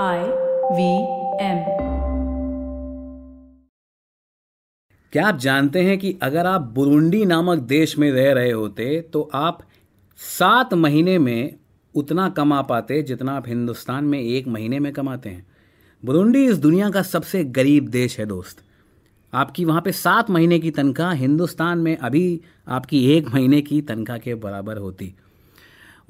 I V M क्या आप जानते हैं कि अगर आप बुरुंडी नामक देश में रह रहे होते तो आप सात महीने में उतना कमा पाते जितना आप हिंदुस्तान में एक महीने में कमाते हैं। बुरुंडी इस दुनिया का सबसे गरीब देश है, दोस्त। आपकी वहाँ पे सात महीने की तनख्वाह हिंदुस्तान में अभी आपकी एक महीने की तनख्वाह के बराबर होती।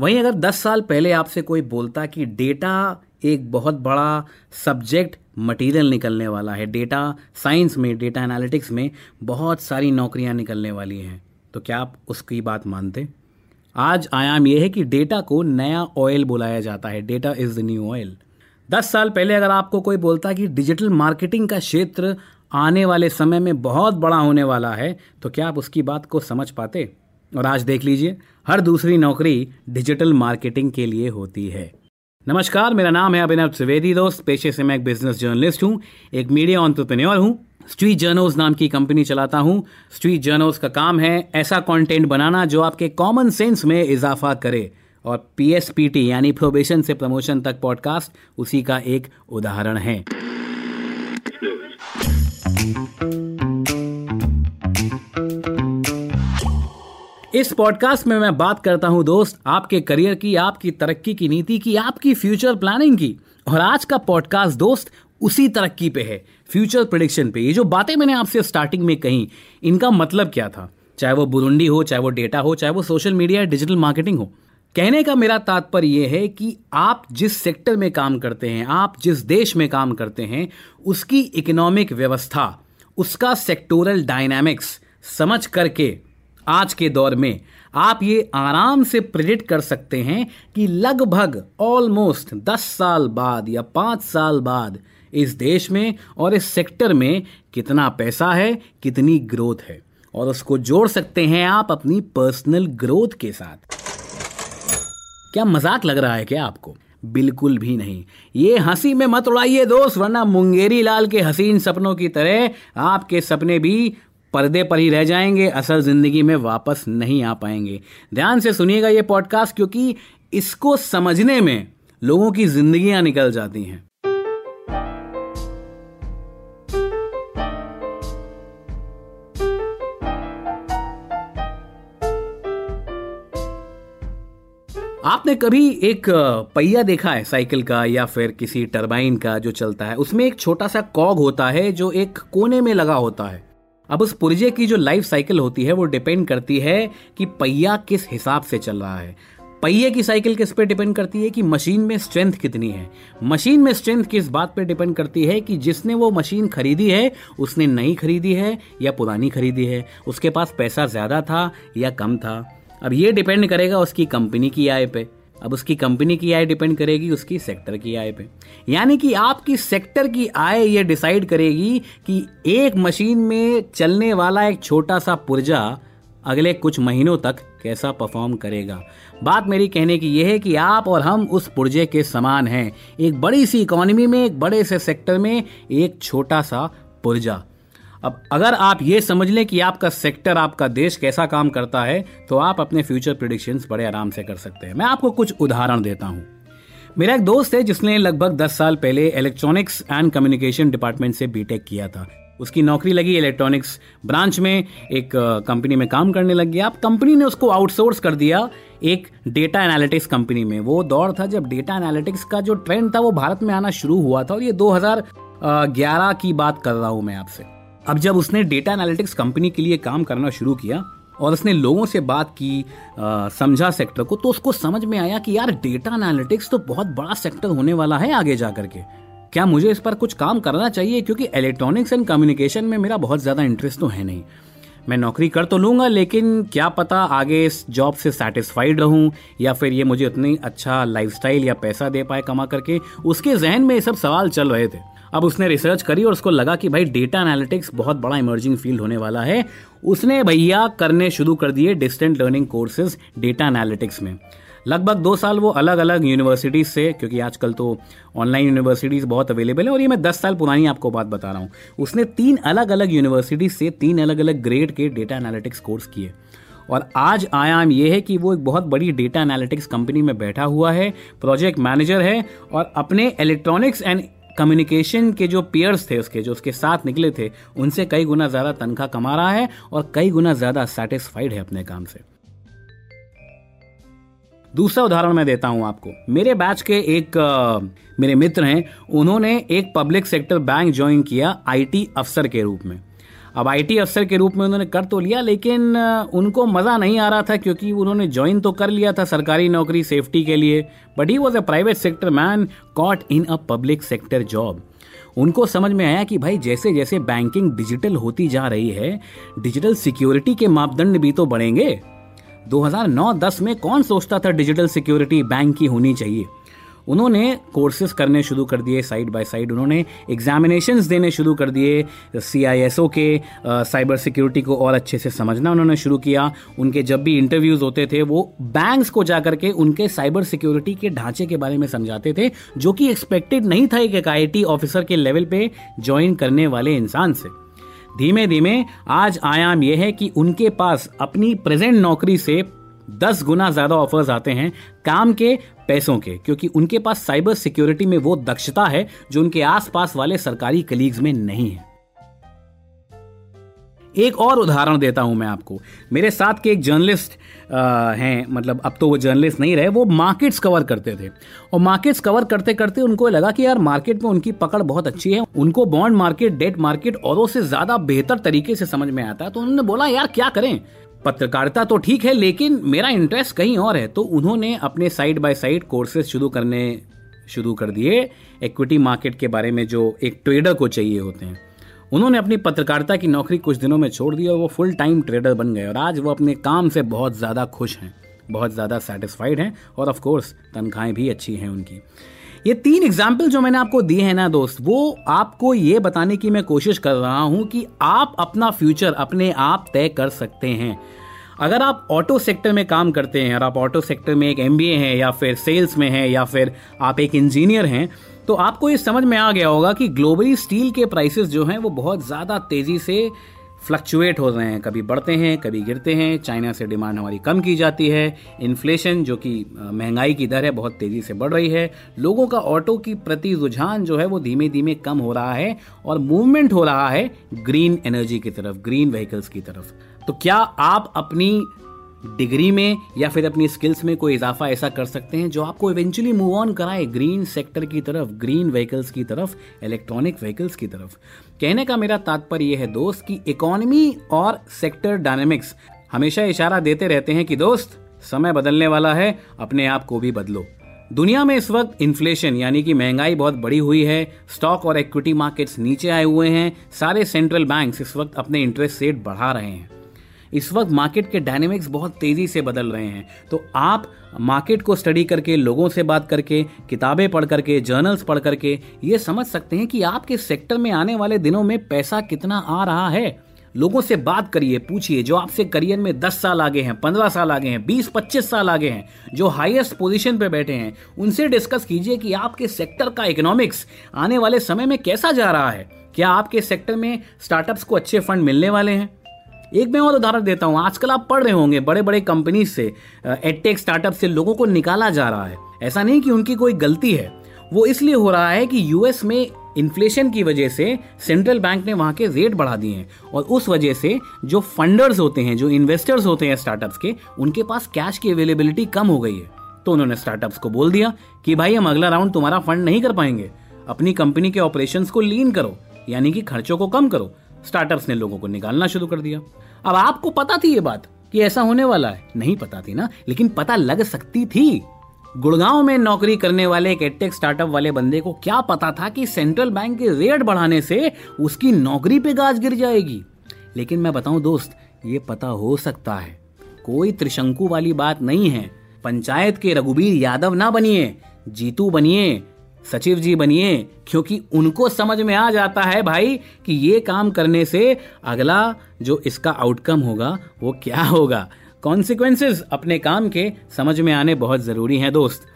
वहीं अगर दस साल पहले आपसे कोई बोलता कि डेटा एक बहुत बड़ा सब्जेक्ट मटेरियल निकलने वाला है। डेटा साइंस में डेटा एनालिटिक्स में बहुत सारी नौकरियाँ निकलने वाली हैं। तो क्या आप उसकी बात मानते आज आयाम यह है कि डेटा को नया ऑयल बुलाया जाता है। Data is the new oil दस साल पहले अगर आपको कोई बोलता कि डिजिटल मार्केटिंग का क्षेत्र आने वाले समय में बहुत बड़ा होने वाला है तो क्या आप उसकी बात को समझ पाते? और आज देख लीजिए, हर दूसरी नौकरी डिजिटल मार्केटिंग के लिए होती है। नमस्कार, मेरा नाम है अभिनव त्रिवेदी दोस्त। पेशे से मैं एक बिज़नेस जर्नलिस्ट हूँ, एक मीडिया ऑन्टरप्रेन्योर हूँ। स्ट्रीट जर्नल्स नाम की कंपनी चलाता हूँ। स्ट्रीट जर्नल्स का काम है ऐसा कंटेंट बनाना जो आपके कॉमन सेंस में इजाफा करे। और पीएसपीटी यानी प्रोबेशन से प्रमोशन तक पॉडकास्ट उसी का एक उदाहरण है। इस पॉडकास्ट में मैं बात करता हूँ दोस्त आपके करियर की, आपकी तरक्की की नीति की, आपकी फ्यूचर प्लानिंग की। और आज का पॉडकास्ट दोस्त उसी तरक्की पे है फ्यूचर प्रिडिक्शन पे। ये जो बातें मैंने आपसे स्टार्टिंग में कही, इनका मतलब क्या था? चाहे वो बुरुंडी हो, चाहे वो डेटा हो, चाहे वो सोशल मीडिया डिजिटल मार्केटिंग हो। कहने का मेरा तात्पर्य यह है कि आप जिस सेक्टर में काम करते हैं, आप जिस देश में काम करते हैं, उसकी इकोनॉमिक व्यवस्था, उसका सेक्टोरल डायनामिक्स समझ करके आज के दौर में आप ये आराम से प्रिडिक्ट कर सकते हैं कि लगभग ऑलमोस्ट 10 साल बाद या 5 साल बाद इस देश में और इस सेक्टर में कितना पैसा है, कितनी ग्रोथ है। और उसको जोड़ सकते हैं आप अपनी पर्सनल ग्रोथ के साथ। क्या मज़ाक लग रहा है क्या आपको? बिल्कुल भी नहीं। ये हँसी में मत उड़ाइए दोस्त, वरना मुंगेरी लाल के हसीन सपनों की तरह आपके सपने भी पर्दे पर ही रह जाएँगे, असल ज़िंदगी में वापस नहीं आ पाएँगे। ध्यान से सुनिएगा ये पॉडकास्ट क्योंकि इसको समझने में लोगों की जिंदगियाँ निकल जाती हैं। आपने कभी एक पहिया देखा है साइकिल का या फिर किसी टरबाइन का जो चलता है? उसमें एक छोटा सा कॉग होता है जो एक कोने में लगा होता है। अब उस पुर्जे की जो लाइफ साइकिल होती है, वो डिपेंड करती है कि पहिया किस हिसाब से चल रहा है। पहिए की साइकिल किस पे डिपेंड करती है कि मशीन में स्ट्रेंथ कितनी है। मशीन में स्ट्रेंथ किस बात पे डिपेंड करती है कि जिसने वो मशीन खरीदी है, उसने नई खरीदी है या पुरानी खरीदी है। उसके पास पैसा ज़्यादा था या कम था। अब ये डिपेंड करेगा उसकी कंपनी की आय पे। अब उसकी कंपनी की आय डिपेंड करेगी उसकी सेक्टर की आय पे। यानी कि आपकी सेक्टर की आय ये डिसाइड करेगी कि एक मशीन में चलने वाला एक छोटा सा पुर्जा अगले कुछ महीनों तक कैसा परफॉर्म करेगा। बात मेरी कहने की यह है कि आप और हम उस पुर्जे के समान हैं। एक बड़ी सी इकोनॉमी में, एक बड़े से सेक्टर में एक छोटा सा पुर्जा। अब अगर आप ये समझ लें कि आपका सेक्टर आपका देश कैसा काम करता है तो आप अपने फ्यूचर प्रिडिक्शंस बड़े आराम से कर सकते हैं। मैं आपको कुछ उदाहरण देता हूँ। मेरा एक दोस्त है जिसने लगभग 10 साल पहले इलेक्ट्रॉनिक्स एंड कम्युनिकेशन डिपार्टमेंट से बीटेक किया था। उसकी नौकरी लगी इलेक्ट्रॉनिक्स ब्रांच में, एक कंपनी में काम करने लग गया। अब कंपनी ने उसको आउटसोर्स कर दिया एक डेटा एनालिटिक्स कंपनी में। वो दौर था जब डेटा एनालिटिक्स का जो ट्रेंड था, वो भारत में आना शुरू हुआ था। और ये 2011 की बात कर रहा हूँ मैं आपसे। अब जब उसने डेटा एनालिटिक्स कंपनी के लिए काम करना शुरू किया और उसने लोगों से बात की समझा सेक्टर को तो उसको समझ में आया कि यार डेटा एनालिटिक्स तो बहुत बड़ा सेक्टर होने वाला है आगे जा करके क्या मुझे इस पर कुछ काम करना चाहिए? क्योंकि इलेक्ट्रॉनिक्स एंड कम्युनिकेशन में मेरा बहुत ज़्यादा इंटरेस्ट तो है नहीं। मैं नौकरी कर तो लूँगा, लेकिन क्या पता आगे इस जॉब से सेटिस्फाइड रहूँ, या फिर ये मुझे उतनी अच्छा लाइफस्टाइल या पैसा दे पाए कमा करके। उसके जहन में ये सब सवाल चल रहे थे। अब उसने रिसर्च करी और उसको लगा कि भाई डेटा एनालिटिक्स बहुत बड़ा इमर्जिंग फ़ील्ड होने वाला है। उसने भैया करने शुरू कर दिए distant learning courses data analytics में। लगभग दो साल वो अलग अलग यूनिवर्सिटीज से, क्योंकि आजकल तो ऑनलाइन यूनिवर्सिटीज बहुत अवेलेबल है, और ये मैं दस साल पुरानी आपको बात बता रहा हूँ। उसने तीन अलग अलग यूनिवर्सिटीज से तीन अलग अलग ग्रेड के डेटा एनालिटिक्स कोर्स किए। और आज आयाम यह है कि वो एक बहुत बड़ी डेटा एनालिटिक्स कंपनी में बैठा हुआ है प्रोजेक्ट मैनेजर है, और अपने इलेक्ट्रॉनिक्स एंड कम्युनिकेशन के जो पेयर्स थे उसके, जो उसके साथ निकले थे, उनसे कई गुना ज़्यादा तनख्वाह कमा रहा है और कई गुना ज़्यादा सेटिस्फाइड है अपने काम से। दूसरा उदाहरण मैं देता हूँ आपको। मेरे बैच के एक आ, मेरे मित्र हैं उन्होंने एक पब्लिक सेक्टर बैंक ज्वाइन किया आईटी अफसर के रूप में। अब आईटी अफसर के रूप में उन्होंने कर तो लिया लेकिन उनको मज़ा नहीं आ रहा था क्योंकि उन्होंने ज्वाइन तो कर लिया था सरकारी नौकरी सेफ्टी के लिए but he was a private sector man caught in a public sector job उनको समझ में आया कि भाई जैसे जैसे बैंकिंग डिजिटल होती जा रही है डिजिटल सिक्योरिटी के मापदंड भी तो बढ़ेंगे। 2009-10 में कौन सोचता था डिजिटल सिक्योरिटी बैंक की होनी चाहिए? उन्होंने कोर्सेज करने शुरू कर दिए, साइड बाय साइड उन्होंने एग्जामिनेशन देने शुरू कर दिए सी आई एस ओ के साइबर सिक्योरिटी को और अच्छे से समझना उन्होंने शुरू किया। उनके जब भी इंटरव्यूज़ होते थे, वो बैंक्स को जाकर के उनके साइबर सिक्योरिटी के ढांचे के बारे में समझाते थे, जो कि एक्सपेक्टेड नहीं था एक आई ऑफिसर के लेवल पे ज्वाइन करने वाले इंसान से। धीमे धीमे आज आयाम यह है कि उनके पास अपनी प्रेजेंट नौकरी से दस गुना ज़्यादा ऑफर्स आते हैं काम के पैसों के, क्योंकि उनके पास साइबर सिक्योरिटी में वो दक्षता है जो उनके आसपास वाले सरकारी कलीग्स में नहीं है। एक और उदाहरण देता हूँ मैं आपको। मेरे साथ के एक जर्नलिस्ट हैं मतलब अब तो वो जर्नलिस्ट नहीं रहे, वो मार्केट्स कवर करते थे। और मार्केट्स कवर करते करते उनको लगा कि यार मार्केट में उनकी पकड़ बहुत अच्छी है, उनको बॉन्ड मार्केट, डेट मार्केट औरों से ज़्यादा बेहतर तरीके से समझ में आता है तो उन्होंने बोला, यार, क्या करें? पत्रकारिता तो ठीक है, लेकिन मेरा इंटरेस्ट कहीं और है। तो उन्होंने अपने साइड बाय साइड कोर्सेज शुरू करने शुरू कर दिए। इक्विटी मार्केट के बारे में जो एक ट्रेडर को चाहिए होते हैं। उन्होंने अपनी पत्रकारिता की नौकरी कुछ दिनों में छोड़ दी और वो फुल टाइम ट्रेडर बन गए और आज वो अपने काम से बहुत ज़्यादा खुश हैं, बहुत ज़्यादा सेटिस्फाइड हैं और ऑफ़ कोर्स तनख्वाहें भी अच्छी हैं उनकी। ये तीन एग्ज़ाम्पल जो मैंने आपको दिए हैं ना दोस्त, वो आपको ये बताने की मैं कोशिश कर रहा हूँ कि आप अपना फ्यूचर अपने आप तय कर सकते हैं। अगर आप ऑटो सेक्टर में काम करते हैं और आप ऑटो सेक्टर में एक एमबीए हैं या फिर सेल्स में हैं या फिर आप एक इंजीनियर हैं तो आपको ये समझ में आ गया होगा कि ग्लोबली स्टील के प्राइसेस जो हैं वो बहुत ज़्यादा तेज़ी से फ्लक्चुएट हो रहे हैं। कभी बढ़ते हैं, कभी गिरते हैं। चाइना से डिमांड हमारी कम की जाती है। इन्फ्लेशन जो कि महँगाई की दर है बहुत तेज़ी से बढ़ रही है। लोगों का ऑटो की प्रति रुझान जो है वो धीमे धीमे कम हो रहा है और मूवमेंट हो रहा है ग्रीन एनर्जी की तरफ़ ग्रीन व्हीकल्स की तरफ़। तो क्या आप अपनी डिग्री में या फिर अपनी स्किल्स में कोई इजाफा ऐसा कर सकते हैं जो आपको इवेंचुअली मूव ऑन कराए ग्रीन सेक्टर की तरफ़ ग्रीन व्हीकल्स की तरफ़ इलेक्ट्रॉनिक व्हीकल्स की तरफ़? कहने का मेरा तात्पर्य यह है दोस्त कि इकोनॉमी और सेक्टर डायनेमिक्स हमेशा इशारा देते रहते हैं कि दोस्त, समय बदलने वाला है, अपने आप को भी बदलो। दुनिया में इस वक्त इन्फ्लेशन यानी कि महँगाई बहुत बड़ी हुई है स्टॉक और इक्विटी मार्केट्स नीचे आए हुए हैं, सारे सेंट्रल बैंक्स इस वक्त अपने इंटरेस्ट रेट बढ़ा रहे हैं। इस वक्त मार्केट के डायनेमिक्स बहुत तेज़ी से बदल रहे हैं। तो आप मार्केट को स्टडी करके, लोगों से बात करके, किताबें पढ़ करके जर्नल्स पढ़ करके, ये समझ सकते हैं कि आपके सेक्टर में आने वाले दिनों में पैसा कितना आ रहा है। लोगों से बात करिए, पूछिए, जो आपसे करियर में 10 साल आगे हैं 15 साल आगे हैं 20 25 साल आगे हैं, जो हाईएस्ट पोजीशन पे बैठे हैं, उनसे डिस्कस कीजिए कि आपके सेक्टर का इकोनॉमिक्स आने वाले समय में कैसा जा रहा है। क्या आपके सेक्टर में स्टार्टअप्स को अच्छे फंड मिलने वाले हैं? एक मैं और उदाहरण देता हूँ। आजकल आप पढ़ रहे होंगे बड़े बड़े कंपनी से एडटेक स्टार्टअप से लोगों को निकाला जा रहा है। ऐसा नहीं कि उनकी कोई गलती है। वो इसलिए हो रहा है कि यूएस में इन्फ्लेशन की वजह से सेंट्रल बैंक ने वहाँ के रेट बढ़ा दिए हैं और उस वजह से जो फंडर्स होते हैं, जो इन्वेस्टर्स होते हैं स्टार्टअप्स के, उनके पास कैश की अवेलेबिलिटी कम हो गई है। तो उन्होंने स्टार्टअप्स को बोल दिया कि भाई हम अगला राउंड तुम्हारा फंड नहीं कर पाएँगे। अपनी कंपनी के ऑपरेशंस को लीन करो, यानी कि खर्चों को कम करो। स्टार्टअप्स ने लोगों को निकालना शुरू कर दिया। अब आपको पता थी ये बात कि ऐसा होने वाला है। नहीं पता थी ना, लेकिन पता लग सकती थी। गुड़गांव में नौकरी करने वाले एक एडटेक स्टार्टअप वाले बंदे को क्या पता था कि सेंट्रल बैंक के रेट बढ़ाने से उसकी नौकरी पे गाज गिर जाएगी। लेकिन मैं बताऊँ दोस्त, ये पता हो सकता है। कोई त्रिशंकु वाली बात नहीं है। पंचायत के रघुबीर यादव ना बनिए, जीतू बनिए सचिव जी बनिए, क्योंकि उनको समझ में आ जाता है भाई कि ये काम करने से अगला जो इसका आउटकम होगा, वो क्या होगा। कॉन्सिक्वेंसेस अपने काम के समझ में आने बहुत ज़रूरी हैं, दोस्त।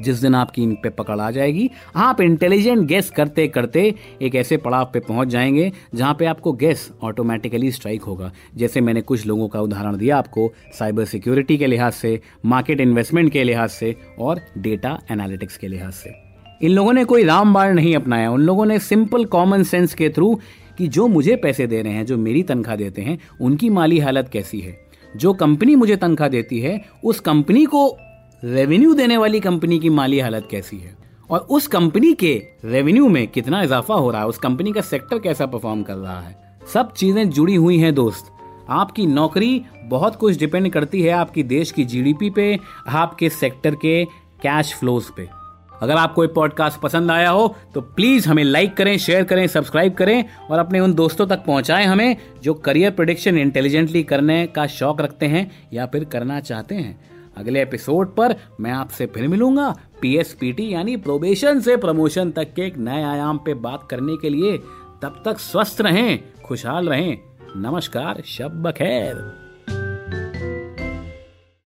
जिस दिन आपकी इन पे पकड़ आ जाएगी, आप इंटेलिजेंट गेस करते करते एक ऐसे पड़ाव पे पहुँच जाएँगे, जहाँ पे आपको गेस ऑटोमेटिकली स्ट्राइक होगा। जैसे मैंने कुछ लोगों का उदाहरण दिया आपको साइबर सिक्योरिटी के लिहाज से मार्केट इन्वेस्टमेंट के लिहाज से और डेटा एनालिटिक्स के लिहाज से। इन लोगों ने कोई रामबाण नहीं अपनाया। उन लोगों ने सिंपल कॉमन सेंस के थ्रू कि जो मुझे पैसे दे रहे हैं, जो मेरी तनख्वाह देते हैं, उनकी माली हालत कैसी है? जो कंपनी मुझे तनख्वाह देती है, उस कंपनी को रेवेन्यू देने वाली कंपनी की माली हालत कैसी है? और उस कंपनी के रेवेन्यू में कितना इजाफा हो रहा है? उस कंपनी का सेक्टर कैसा परफॉर्म कर रहा है? सब चीज़ें जुड़ी हुई हैं, दोस्त। आपकी नौकरी बहुत कुछ डिपेंड करती है आपकी देश की जीडीपी पे, आपके सेक्टर के कैश फ्लोज पे। अगर आपको ये पॉडकास्ट पसंद आया हो तो प्लीज़ हमें लाइक करें शेयर करें सब्सक्राइब करें और अपने उन दोस्तों तक पहुंचाएँ हमें जो करियर प्रोडिक्शन इंटेलिजेंटली करने का शौक रखते हैं या फिर करना चाहते हैं। अगले एपिसोड पर मैं आपसे फिर मिलूँगा पीएसपीटी यानी प्रोबेशन से प्रमोशन तक के एक नए आयाम पे बात करने के लिए। तब तक स्वस्थ रहें, खुशहाल रहें। नमस्कार, शब खैर